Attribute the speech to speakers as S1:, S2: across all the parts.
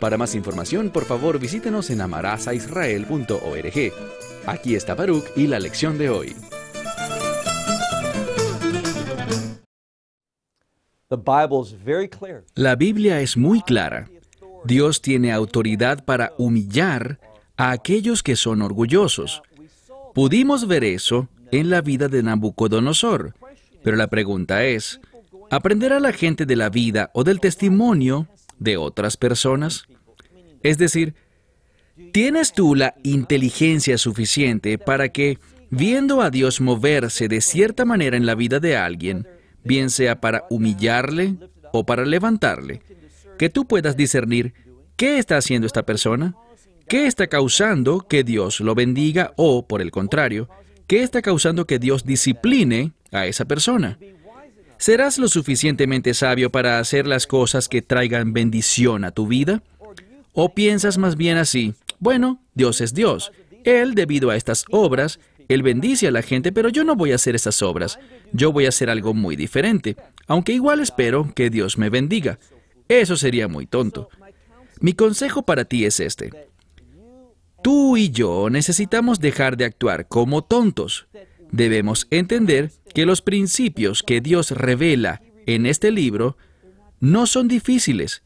S1: Para más información, por favor visítenos en amarazaisrael.org. Aquí está Baruch y la lección de hoy. La Biblia es muy clara. Dios tiene autoridad para humillar a aquellos que son orgullosos. Pudimos ver eso en la vida de Nabucodonosor, pero la pregunta es, ¿aprenderá la gente de la vida o del testimonio de otras personas? Es decir, ¿tienes tú la inteligencia suficiente para que, viendo a Dios moverse de cierta manera en la vida de alguien, bien sea para humillarle o para levantarle, que tú puedas discernir qué está haciendo esta persona, qué está causando que Dios lo bendiga o, por el contrario, qué está causando que Dios discipline a esa persona. ¿Serás lo suficientemente sabio para hacer las cosas que traigan bendición a tu vida? ¿O piensas más bien así, bueno, Dios es Dios, Él, debido a estas obras, Él bendice a la gente, pero yo no voy a hacer esas obras, yo voy a hacer algo muy diferente, aunque igual espero que Dios me bendiga. Eso sería muy tonto. Mi consejo para ti es este. Tú y yo necesitamos dejar de actuar como tontos. Debemos entender que los principios que Dios revela en este libro no son difíciles,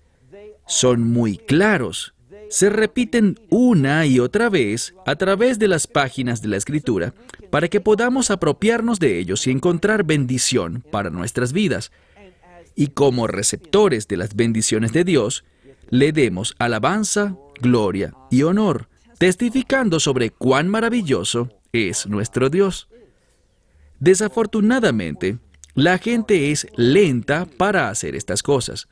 S1: son muy claros. Se repiten una y otra vez a través de las páginas de la Escritura para que podamos apropiarnos de ellos y encontrar bendición para nuestras vidas y como receptores de las bendiciones de Dios, le demos alabanza, gloria y honor, testificando sobre cuán maravilloso es nuestro Dios. Desafortunadamente, la gente es lenta para hacer estas cosas.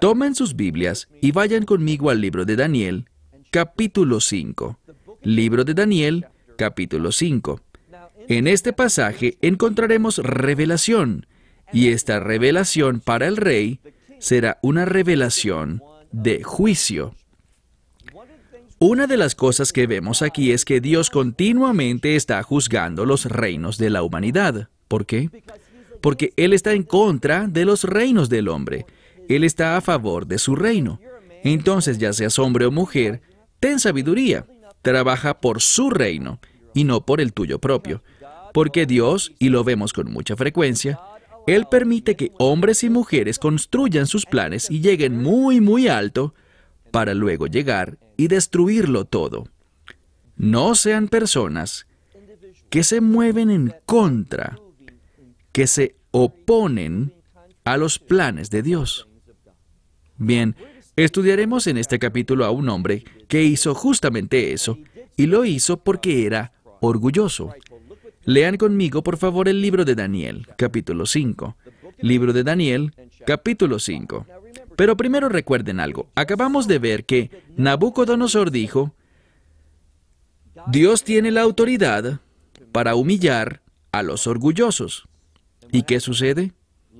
S1: Tomen sus Biblias y vayan conmigo al libro de Daniel, capítulo 5. Libro de Daniel, capítulo 5. En este pasaje encontraremos revelación, y esta revelación para el rey será una revelación de juicio. Una de las cosas que vemos aquí es que Dios continuamente está juzgando los reinos de la humanidad. ¿Por qué? Porque Él está en contra de los reinos del hombre. Él está a favor de su reino. Entonces, ya seas hombre o mujer, ten sabiduría. Trabaja por su reino y no por el tuyo propio. Porque Dios, y lo vemos con mucha frecuencia, él permite que hombres y mujeres construyan sus planes y lleguen muy, muy alto para luego llegar y destruirlo todo. No sean personas que se mueven en contra, que se oponen a los planes de Dios. Bien, estudiaremos en este capítulo a un hombre que hizo justamente eso, y lo hizo porque era orgulloso. Lean conmigo, por favor, el libro de Daniel, capítulo 5. Libro de Daniel, capítulo 5. Pero primero recuerden algo. Acabamos de ver que Nabucodonosor dijo, Dios tiene la autoridad para humillar a los orgullosos. ¿Y qué sucede?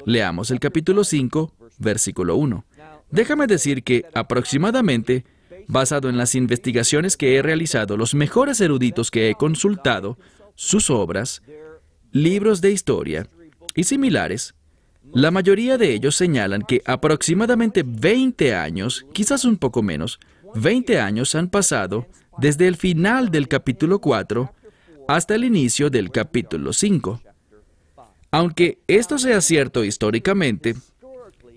S1: Leamos el capítulo 5, versículo 1. Déjame decir que aproximadamente, basado en las investigaciones que he realizado, los mejores eruditos que he consultado sus obras, libros de historia y similares, la mayoría de ellos señalan que aproximadamente 20 años, quizás un poco menos, 20 años han pasado desde el final del capítulo 4 hasta el inicio del capítulo 5. Aunque esto sea cierto históricamente,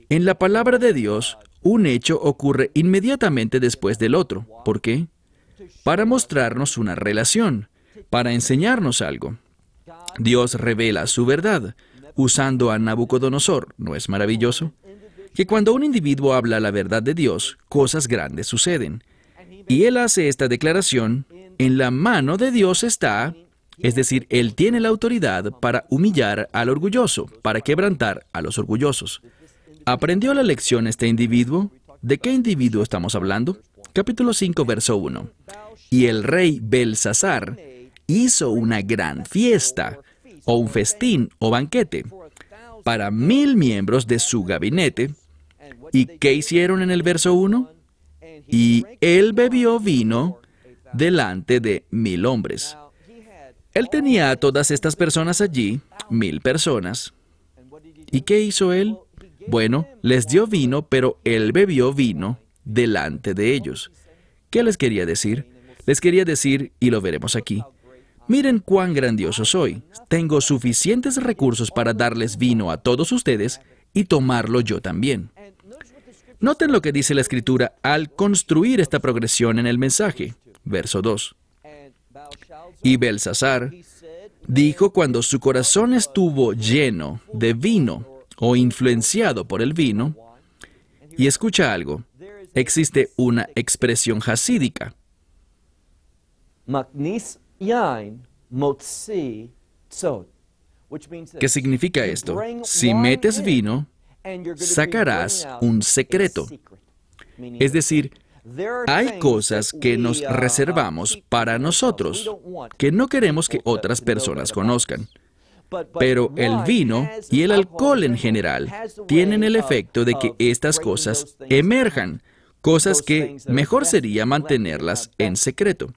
S1: en la palabra de Dios, un hecho ocurre inmediatamente después del otro. ¿Por qué? Para mostrarnos una relación para enseñarnos algo. Dios revela su verdad usando a Nabucodonosor. ¿No es maravilloso? Que cuando un individuo habla la verdad de Dios, cosas grandes suceden. Y él hace esta declaración, en la mano de Dios está, es decir, él tiene la autoridad para humillar al orgulloso, para quebrantar a los orgullosos. ¿Aprendió la lección este individuo? ¿De qué individuo estamos hablando? Capítulo 5, verso 1. Y el rey Belsasar hizo una gran fiesta, o un festín o banquete, para mil miembros de su gabinete. ¿Y qué hicieron en el verso 1? Y él bebió vino delante de mil hombres. Él tenía a todas estas personas allí, mil personas. ¿Y qué hizo él? Bueno, les dio vino, pero él bebió vino delante de ellos. ¿Qué les quería decir? Les quería decir, y lo veremos aquí, miren cuán grandioso soy. Tengo suficientes recursos para darles vino a todos ustedes y tomarlo yo también. Noten lo que dice la escritura al construir esta progresión en el mensaje. Verso 2. Y Belsasar dijo cuando su corazón estuvo lleno de vino o influenciado por el vino, y escucha algo, existe una expresión hasídica. ¿Qué significa esto? Si metes vino, sacarás un secreto. Es decir, hay cosas que nos reservamos para nosotros, que no queremos que otras personas conozcan. Pero el vino y el alcohol en general tienen el efecto de que estas cosas emerjan, cosas que mejor sería mantenerlas en secreto.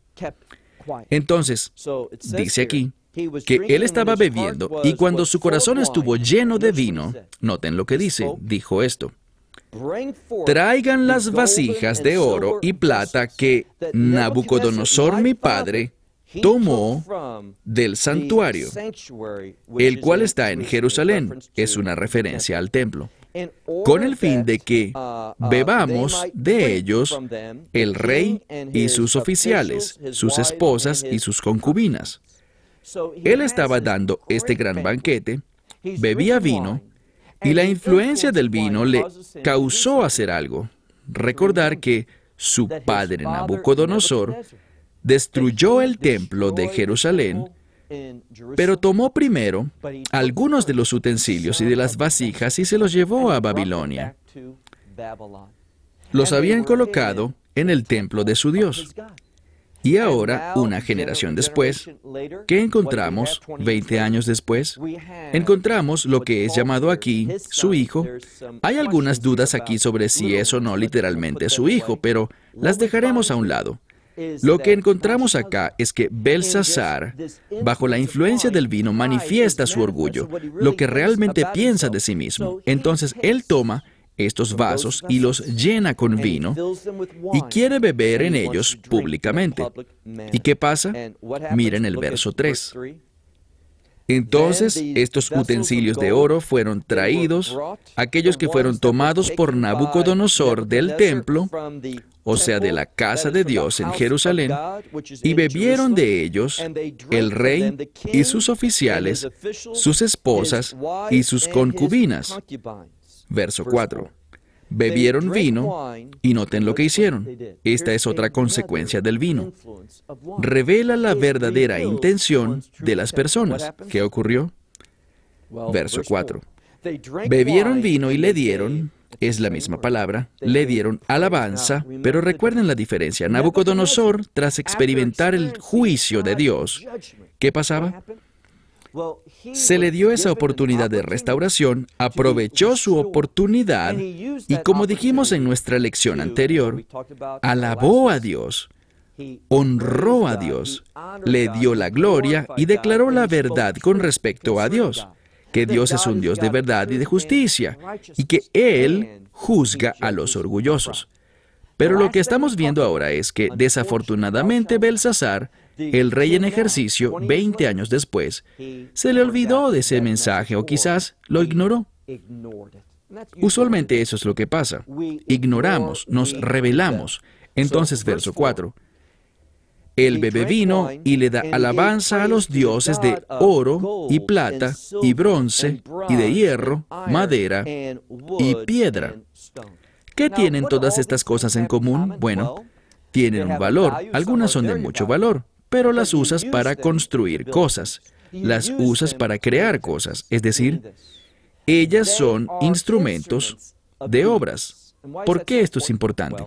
S1: Entonces, dice aquí que él estaba bebiendo y cuando su corazón estuvo lleno de vino, noten lo que dice, dijo esto. Traigan las vasijas de oro y plata que Nabucodonosor mi padre tomó del santuario, el cual está en Jerusalén. Es una referencia al templo con el fin de que bebamos de ellos el rey y sus oficiales, sus esposas y sus concubinas. Él estaba dando este gran banquete, bebía vino, y la influencia del vino le causó hacer algo. Recordar que su padre Nabucodonosor destruyó el templo de Jerusalén, pero tomó primero algunos de los utensilios y de las vasijas y se los llevó a Babilonia. Los habían colocado en el templo de su Dios. Y ahora, una generación después, ¿qué encontramos 20 años después? Encontramos lo que es llamado aquí su hijo. Hay algunas dudas aquí sobre si es o no literalmente su hijo, pero las dejaremos a un lado. Lo que encontramos acá es que Belsasar, bajo la influencia del vino, manifiesta su orgullo, lo que realmente piensa de sí mismo. Entonces él toma estos vasos y los llena con vino y quiere beber en ellos públicamente. ¿Y qué pasa? Miren el verso 3. Entonces estos utensilios de oro fueron traídos, aquellos que fueron tomados por Nabucodonosor del templo, o sea, de la casa de Dios en Jerusalén, y bebieron de ellos el rey y sus oficiales, sus esposas y sus concubinas. Verso 4. Bebieron vino y noten lo que hicieron. Esta es otra consecuencia del vino. Revela la verdadera intención de las personas. ¿Qué ocurrió? Verso 4. Bebieron vino y le dieron, es la misma palabra, le dieron alabanza, pero recuerden la diferencia. Nabucodonosor, tras experimentar el juicio de Dios, ¿qué pasaba? Se le dio esa oportunidad de restauración, aprovechó su oportunidad y como dijimos en nuestra lección anterior, alabó a Dios, honró a Dios, le dio la gloria y declaró la verdad con respecto a Dios, que Dios es un Dios de verdad y de justicia y que Él juzga a los orgullosos. Pero lo que estamos viendo ahora es que desafortunadamente Belsasar el rey en ejercicio, 20 años después, se le olvidó de ese mensaje o quizás lo ignoró. Usualmente eso es lo que pasa. Ignoramos, nos rebelamos. Entonces, verso 4. Él bebe vino y le da alabanza a los dioses de oro y plata y bronce y de hierro, madera y piedra. ¿Qué tienen todas estas cosas en común? Bueno, tienen un valor. Algunas son de mucho valor pero las usas para construir cosas, las usas para crear cosas, es decir, ellas son instrumentos de obras. ¿Por qué esto es importante?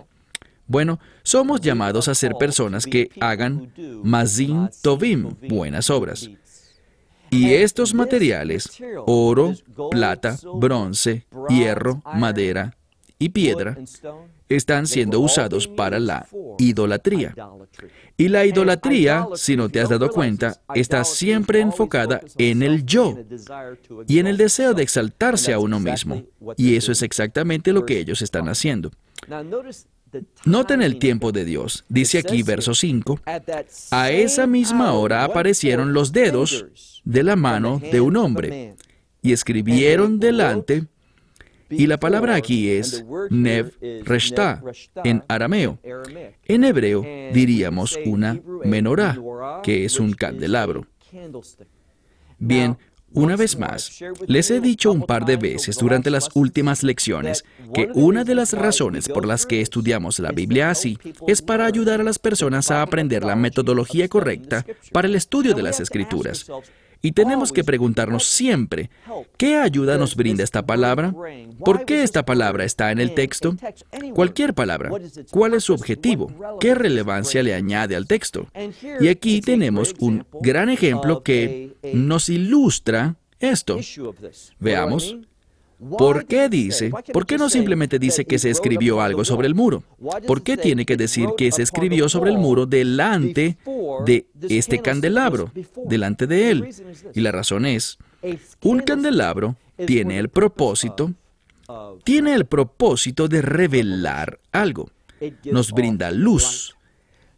S1: Bueno, somos llamados a ser personas que hagan mazin tovim, buenas obras. Y estos materiales, oro, plata, bronce, hierro, madera y piedra, están siendo usados para la idolatría. Y la idolatría, si no te has dado cuenta, está siempre enfocada en el yo y en el deseo de exaltarse a uno mismo. Y eso es exactamente lo que ellos están haciendo. Noten el tiempo de Dios. Dice aquí, verso 5, a esa misma hora aparecieron los dedos de la mano de un hombre y escribieron delante y la palabra aquí es Nev Reshta en arameo. En hebreo diríamos una menorá, que es un candelabro. Bien, una vez más, les he dicho un par de veces durante las últimas lecciones que una de las razones por las que estudiamos la Biblia así es para ayudar a las personas a aprender la metodología correcta para el estudio de las escrituras. Y tenemos que preguntarnos siempre, ¿qué ayuda nos brinda esta palabra? ¿Por qué esta palabra está en el texto? Cualquier palabra. ¿Cuál es su objetivo? ¿Qué relevancia le añade al texto? Y aquí tenemos un gran ejemplo que nos ilustra esto. Veamos ¿Por qué dice? ¿Por qué no simplemente dice que se escribió algo sobre el muro? ¿Por qué tiene que decir que se escribió sobre el muro delante de este candelabro, delante de él? Y la razón es, un candelabro tiene el propósito, tiene el propósito de revelar algo. Nos brinda luz.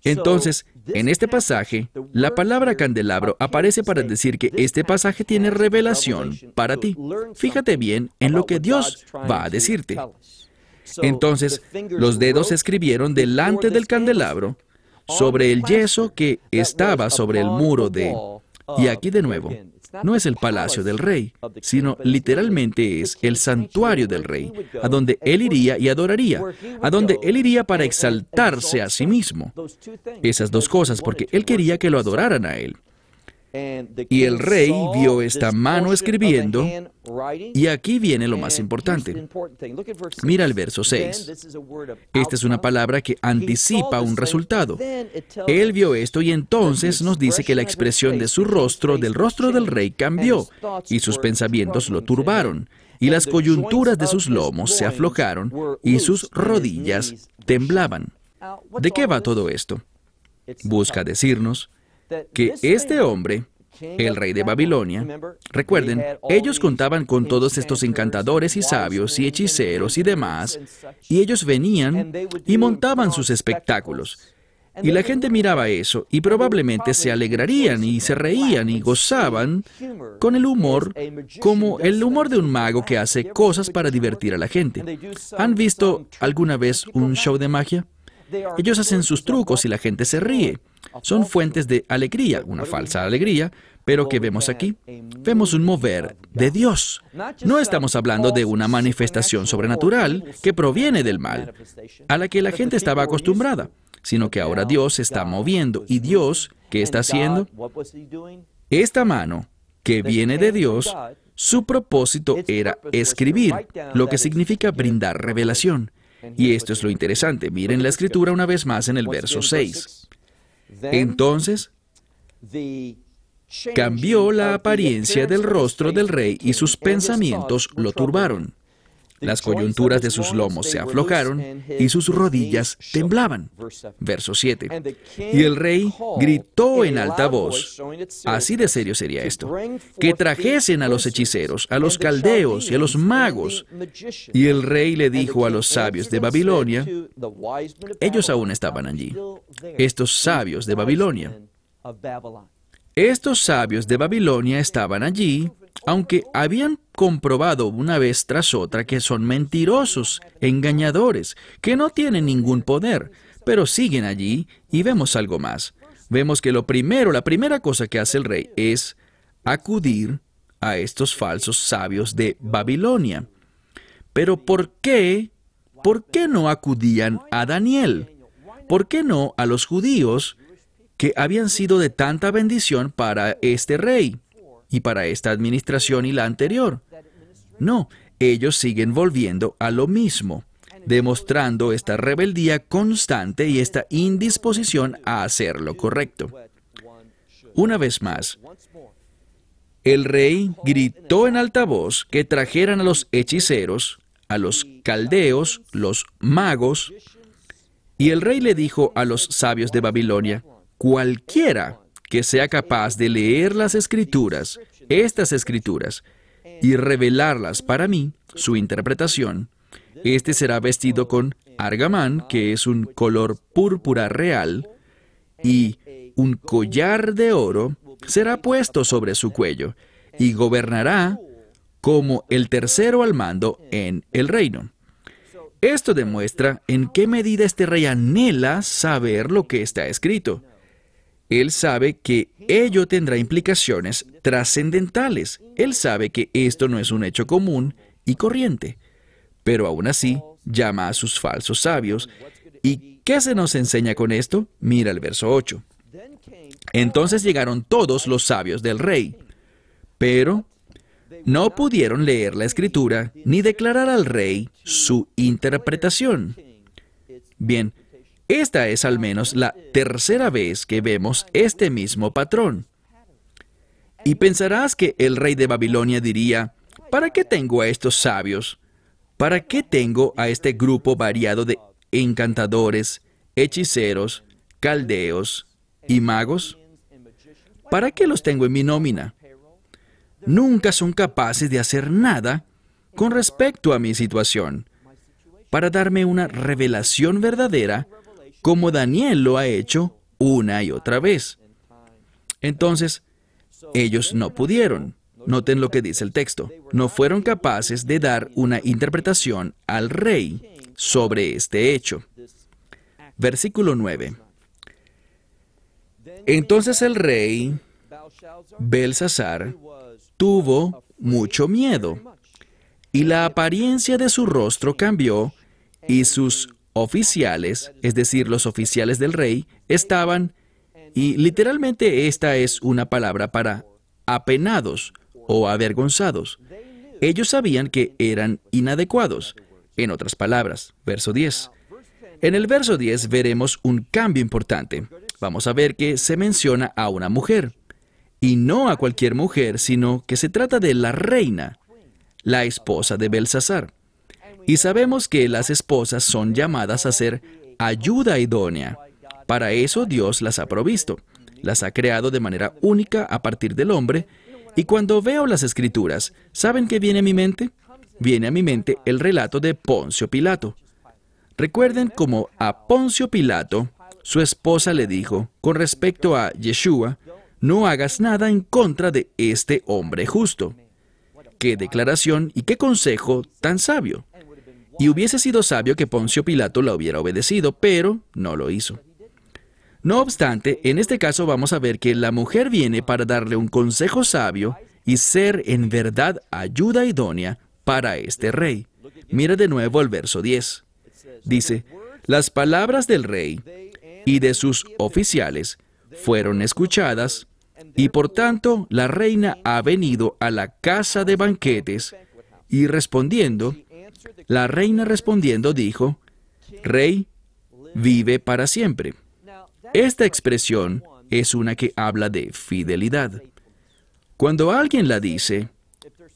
S1: Entonces, en este pasaje, la palabra candelabro aparece para decir que este pasaje tiene revelación para ti. Fíjate bien en lo que Dios va a decirte. Entonces, los dedos escribieron delante del candelabro sobre el yeso que estaba sobre el muro de... Y aquí de nuevo, no es el palacio del rey, sino literalmente es el santuario del rey, a donde él iría y adoraría, a donde él iría para exaltarse a sí mismo. Esas dos cosas, porque él quería que lo adoraran a él. Y el rey vio esta mano escribiendo, y aquí viene lo más importante. Mira el verso 6. Esta es una palabra que anticipa un resultado. Él vio esto y entonces nos dice que la expresión de su rostro, del rostro del rey, cambió, y sus pensamientos lo turbaron, y las coyunturas de sus lomos se aflojaron, y sus rodillas temblaban. ¿De qué va todo esto? Busca decirnos que este hombre, el rey de Babilonia, recuerden, ellos contaban con todos estos encantadores y sabios y hechiceros y demás, y ellos venían y montaban sus espectáculos. Y la gente miraba eso y probablemente se alegrarían y se reían y gozaban con el humor como el humor de un mago que hace cosas para divertir a la gente. ¿Han visto alguna vez un show de magia? Ellos hacen sus trucos y la gente se ríe son fuentes de alegría, una falsa alegría, pero que vemos aquí. Vemos un mover de Dios. No estamos hablando de una manifestación sobrenatural que proviene del mal, a la que la gente estaba acostumbrada, sino que ahora Dios se está moviendo. ¿Y Dios qué está haciendo? Esta mano que viene de Dios, su propósito era escribir, lo que significa brindar revelación. Y esto es lo interesante. Miren la escritura una vez más en el verso 6. Entonces, cambió la apariencia del rostro del rey y sus pensamientos lo turbaron. Las coyunturas de sus lomos se aflojaron y sus rodillas temblaban. Verso 7. Y el rey gritó en alta voz, así de serio sería esto, que trajesen a los hechiceros, a los caldeos y a los magos. Y el rey le dijo a los sabios de Babilonia, ellos aún estaban allí, estos sabios de Babilonia. Estos sabios de Babilonia estaban allí aunque habían comprobado una vez tras otra que son mentirosos, engañadores, que no tienen ningún poder, pero siguen allí y vemos algo más. Vemos que lo primero, la primera cosa que hace el rey es acudir a estos falsos sabios de Babilonia. Pero ¿por qué? ¿Por qué no acudían a Daniel? ¿Por qué no a los judíos que habían sido de tanta bendición para este rey? Y para esta administración y la anterior. No, ellos siguen volviendo a lo mismo. demostrando esta rebeldía constante y esta indisposición a hacer lo correcto. Una vez más, el rey gritó en alta voz que trajeran a los hechiceros, a los caldeos, los magos, y el rey le dijo a los sabios de Babilonia, cualquiera que sea capaz de leer las escrituras, estas escrituras, y revelarlas para mí, su interpretación, este será vestido con argamán, que es un color púrpura real, y un collar de oro será puesto sobre su cuello, y gobernará como el tercero al mando en el reino. Esto demuestra en qué medida este rey anhela saber lo que está escrito. Él sabe que ello tendrá implicaciones trascendentales. Él sabe que esto no es un hecho común y corriente. Pero aún así, llama a sus falsos sabios. ¿Y qué se nos enseña con esto? Mira el verso 8. Entonces llegaron todos los sabios del rey, pero no pudieron leer la escritura ni declarar al rey su interpretación. Bien, esta es al menos la tercera vez que vemos este mismo patrón. Y pensarás que el rey de Babilonia diría, ¿para qué tengo a estos sabios? ¿Para qué tengo a este grupo variado de encantadores, hechiceros, caldeos y magos? ¿Para qué los tengo en mi nómina? nunca son capaces de hacer nada con respecto a mi situación, para darme una revelación verdadera como Daniel lo ha hecho una y otra vez. Entonces, ellos no pudieron. Noten lo que dice el texto. No fueron capaces de dar una interpretación al rey sobre este hecho. Versículo 9. Entonces el rey Belsasar tuvo mucho miedo, y la apariencia de su rostro cambió, y sus oficiales, es decir, los oficiales del rey, estaban, y literalmente esta es una palabra para apenados o avergonzados. Ellos sabían que eran inadecuados. En otras palabras, verso 10. En el verso 10 veremos un cambio importante. Vamos a ver que se menciona a una mujer y no a cualquier mujer, sino que se trata de la reina, la esposa de Belsasar. Y sabemos que las esposas son llamadas a ser ayuda idónea. Para eso Dios las ha provisto. Las ha creado de manera única a partir del hombre. Y cuando veo las escrituras, ¿saben qué viene a mi mente? Viene a mi mente el relato de Poncio Pilato. Recuerden cómo a Poncio Pilato, su esposa le dijo, con respecto a Yeshua, no hagas nada en contra de este hombre justo. Qué declaración y qué consejo tan sabio. Y hubiese sido sabio que Poncio Pilato la hubiera obedecido, pero no lo hizo. No obstante, en este caso vamos a ver que la mujer viene para darle un consejo sabio y ser en verdad ayuda idónea para este rey. Mira de nuevo el verso 10. Dice, las palabras del rey y de sus oficiales fueron escuchadas y por tanto la reina ha venido a la casa de banquetes y respondiendo, la reina respondiendo dijo, Rey, vive para siempre. Esta expresión es una que habla de fidelidad. Cuando alguien la dice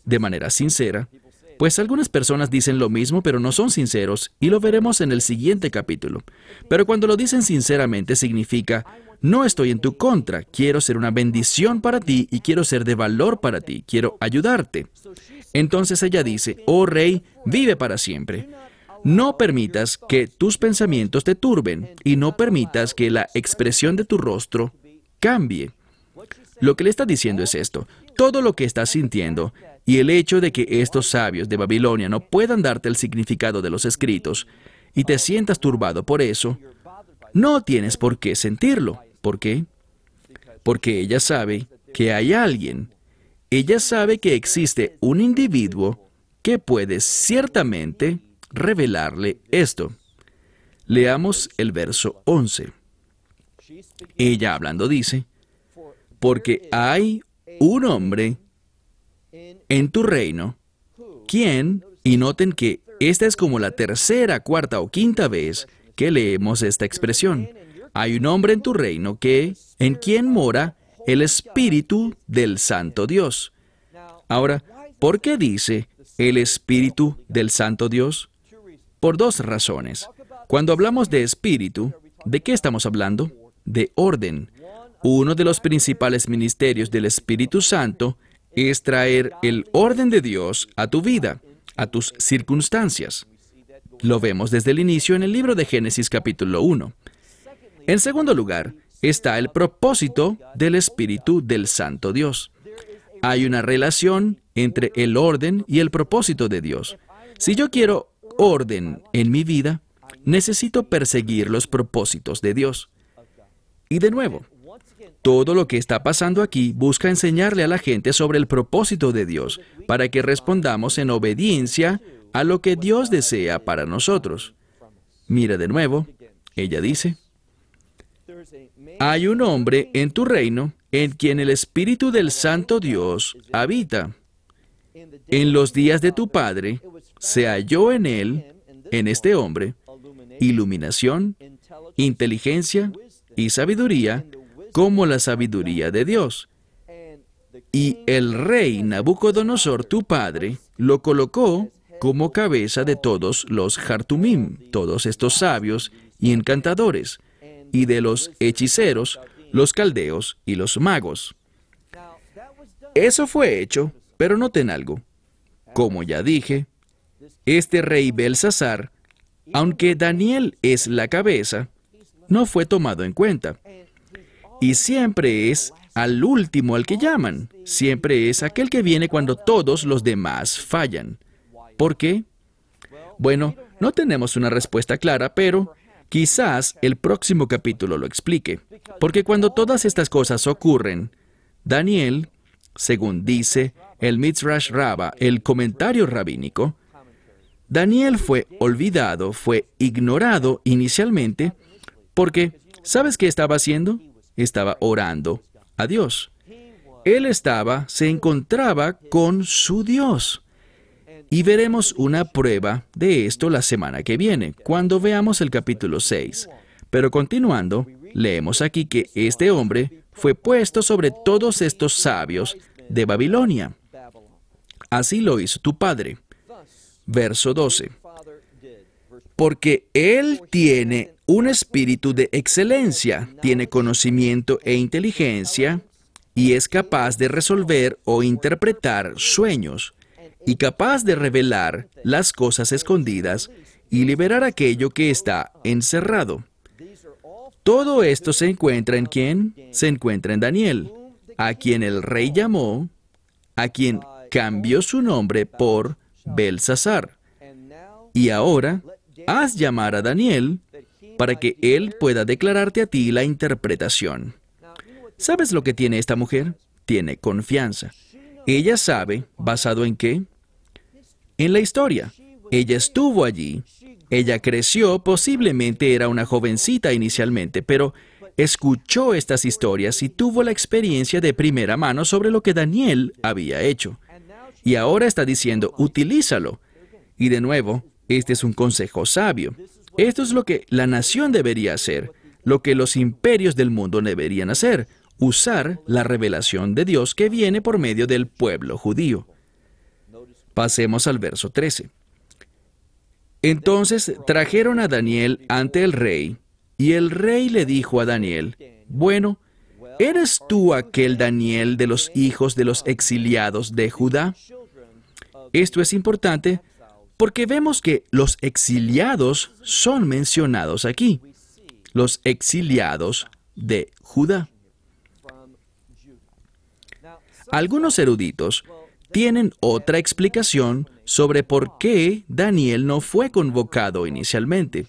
S1: de manera sincera, pues algunas personas dicen lo mismo pero no son sinceros y lo veremos en el siguiente capítulo. Pero cuando lo dicen sinceramente significa, no estoy en tu contra, quiero ser una bendición para ti y quiero ser de valor para ti, quiero ayudarte. Entonces ella dice, oh rey, vive para siempre. No permitas que tus pensamientos te turben y no permitas que la expresión de tu rostro cambie. Lo que le está diciendo es esto, todo lo que estás sintiendo y el hecho de que estos sabios de Babilonia no puedan darte el significado de los escritos y te sientas turbado por eso, no tienes por qué sentirlo. ¿Por qué? Porque ella sabe que hay alguien. Ella sabe que existe un individuo que puede ciertamente revelarle esto. Leamos el verso 11. Ella hablando dice, porque hay un hombre en tu reino, quien, y noten que esta es como la tercera, cuarta o quinta vez que leemos esta expresión. Hay un hombre en tu reino que, en quien mora el Espíritu del Santo Dios. Ahora, ¿por qué dice el Espíritu del Santo Dios? Por dos razones. Cuando hablamos de Espíritu, ¿de qué estamos hablando? De orden. Uno de los principales ministerios del Espíritu Santo es traer el orden de Dios a tu vida, a tus circunstancias. Lo vemos desde el inicio en el libro de Génesis capítulo 1. En segundo lugar, está el propósito del Espíritu del Santo Dios. Hay una relación entre el orden y el propósito de Dios. Si yo quiero orden en mi vida, necesito perseguir los propósitos de Dios. Y de nuevo, todo lo que está pasando aquí busca enseñarle a la gente sobre el propósito de Dios, para que respondamos en obediencia a lo que Dios desea para nosotros. Mira de nuevo, ella dice, hay un hombre en tu reino en quien el Espíritu del Santo Dios habita. En los días de tu Padre se halló en él, en este hombre, iluminación, inteligencia y sabiduría como la sabiduría de Dios. Y el rey Nabucodonosor, tu padre, lo colocó como cabeza de todos los Hartumim, todos estos sabios y encantadores, y de los hechiceros, los caldeos y los magos. Eso fue hecho, pero noten algo. Como ya dije, este rey Belsasar, aunque Daniel es la cabeza, no fue tomado en cuenta. Y siempre es al último al que llaman. Siempre es aquel que viene cuando todos los demás fallan. ¿Por qué? Bueno, no tenemos una respuesta clara, pero Quizás el próximo capítulo lo explique, porque cuando todas estas cosas ocurren, Daniel, según dice el Mitzrash Rabba, el comentario rabínico, Daniel fue olvidado, fue ignorado inicialmente, porque, ¿sabes qué estaba haciendo? Estaba orando a Dios. Él estaba, se encontraba con su Dios. Y veremos una prueba de esto la semana que viene, cuando veamos el capítulo 6. Pero continuando, leemos aquí que este hombre fue puesto sobre todos estos sabios de Babilonia. Así lo hizo tu padre. Verso 12. Porque él tiene un espíritu de excelencia, tiene conocimiento e inteligencia, y es capaz de resolver o interpretar sueños y capaz de revelar las cosas escondidas y liberar aquello que está encerrado. Todo esto se encuentra en quién? Se encuentra en Daniel, a quien el rey llamó, a quien cambió su nombre por Belsasar. Y ahora, haz llamar a Daniel para que él pueda declararte a ti la interpretación. ¿Sabes lo que tiene esta mujer? Tiene confianza. Ella sabe, ¿basado en qué? En la historia. Ella estuvo allí. Ella creció, posiblemente era una jovencita inicialmente, pero escuchó estas historias y tuvo la experiencia de primera mano sobre lo que Daniel había hecho. Y ahora está diciendo, utilízalo. Y de nuevo, este es un consejo sabio. Esto es lo que la nación debería hacer, lo que los imperios del mundo deberían hacer, usar la revelación de Dios que viene por medio del pueblo judío. Pasemos al verso 13. Entonces trajeron a Daniel ante el rey, y el rey le dijo a Daniel, bueno, ¿eres tú aquel Daniel de los hijos de los exiliados de Judá? Esto es importante porque vemos que los exiliados son mencionados aquí, los exiliados de Judá. Algunos eruditos tienen otra explicación sobre por qué Daniel no fue convocado inicialmente,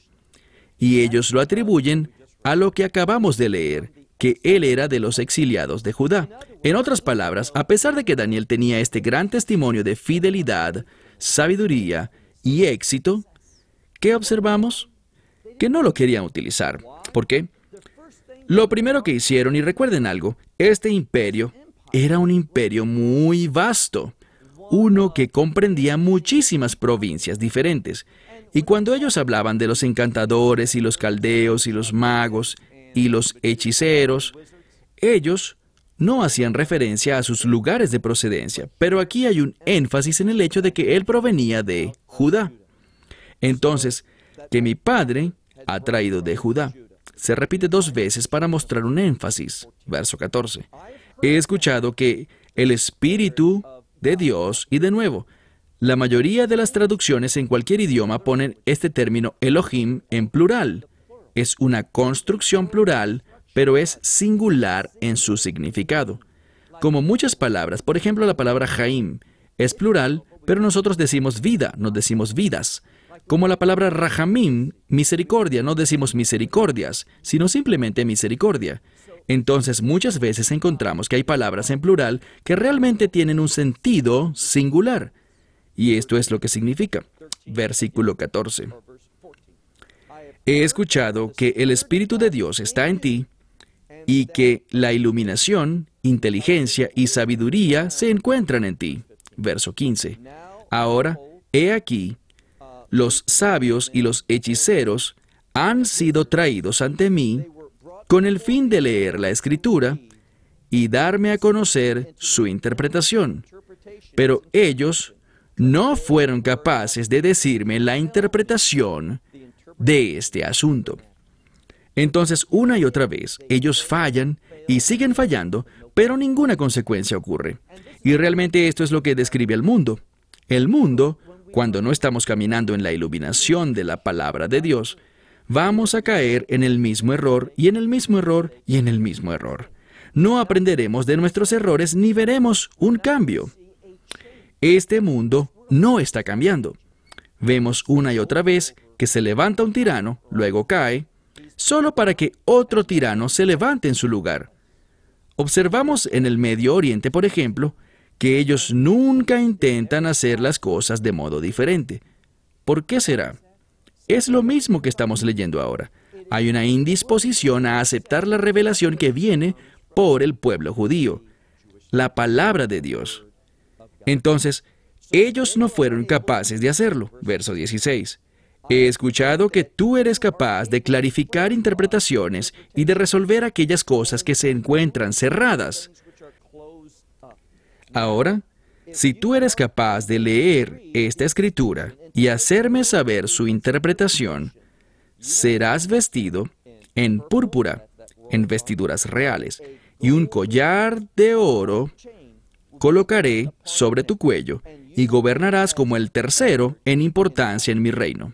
S1: y ellos lo atribuyen a lo que acabamos de leer, que él era de los exiliados de Judá. En otras palabras, a pesar de que Daniel tenía este gran testimonio de fidelidad, sabiduría y éxito, ¿qué observamos? Que no lo querían utilizar. ¿Por qué? Lo primero que hicieron, y recuerden algo, este imperio era un imperio muy vasto, uno que comprendía muchísimas provincias diferentes. Y cuando ellos hablaban de los encantadores y los caldeos y los magos y los hechiceros, ellos no hacían referencia a sus lugares de procedencia, pero aquí hay un énfasis en el hecho de que él provenía de Judá. Entonces, que mi padre ha traído de Judá. Se repite dos veces para mostrar un énfasis. Verso 14. He escuchado que el Espíritu de Dios, y de nuevo, la mayoría de las traducciones en cualquier idioma ponen este término Elohim en plural. Es una construcción plural, pero es singular en su significado. Como muchas palabras, por ejemplo la palabra Jaim, es plural, pero nosotros decimos vida, no decimos vidas. Como la palabra Rahamim, misericordia, no decimos misericordias, sino simplemente misericordia. Entonces muchas veces encontramos que hay palabras en plural que realmente tienen un sentido singular. Y esto es lo que significa. Versículo 14. He escuchado que el Espíritu de Dios está en ti y que la iluminación, inteligencia y sabiduría se encuentran en ti. Verso 15. Ahora, he aquí, los sabios y los hechiceros han sido traídos ante mí con el fin de leer la escritura y darme a conocer su interpretación. Pero ellos no fueron capaces de decirme la interpretación de este asunto. Entonces, una y otra vez, ellos fallan y siguen fallando, pero ninguna consecuencia ocurre. Y realmente esto es lo que describe el mundo. El mundo, cuando no estamos caminando en la iluminación de la palabra de Dios, vamos a caer en el mismo error y en el mismo error y en el mismo error. No aprenderemos de nuestros errores ni veremos un cambio. Este mundo no está cambiando. Vemos una y otra vez que se levanta un tirano, luego cae, solo para que otro tirano se levante en su lugar. Observamos en el Medio Oriente, por ejemplo, que ellos nunca intentan hacer las cosas de modo diferente. ¿Por qué será? Es lo mismo que estamos leyendo ahora. Hay una indisposición a aceptar la revelación que viene por el pueblo judío, la palabra de Dios. Entonces, ellos no fueron capaces de hacerlo. Verso 16. He escuchado que tú eres capaz de clarificar interpretaciones y de resolver aquellas cosas que se encuentran cerradas. Ahora, si tú eres capaz de leer esta escritura y hacerme saber su interpretación, serás vestido en púrpura, en vestiduras reales, y un collar de oro colocaré sobre tu cuello, y gobernarás como el tercero en importancia en mi reino.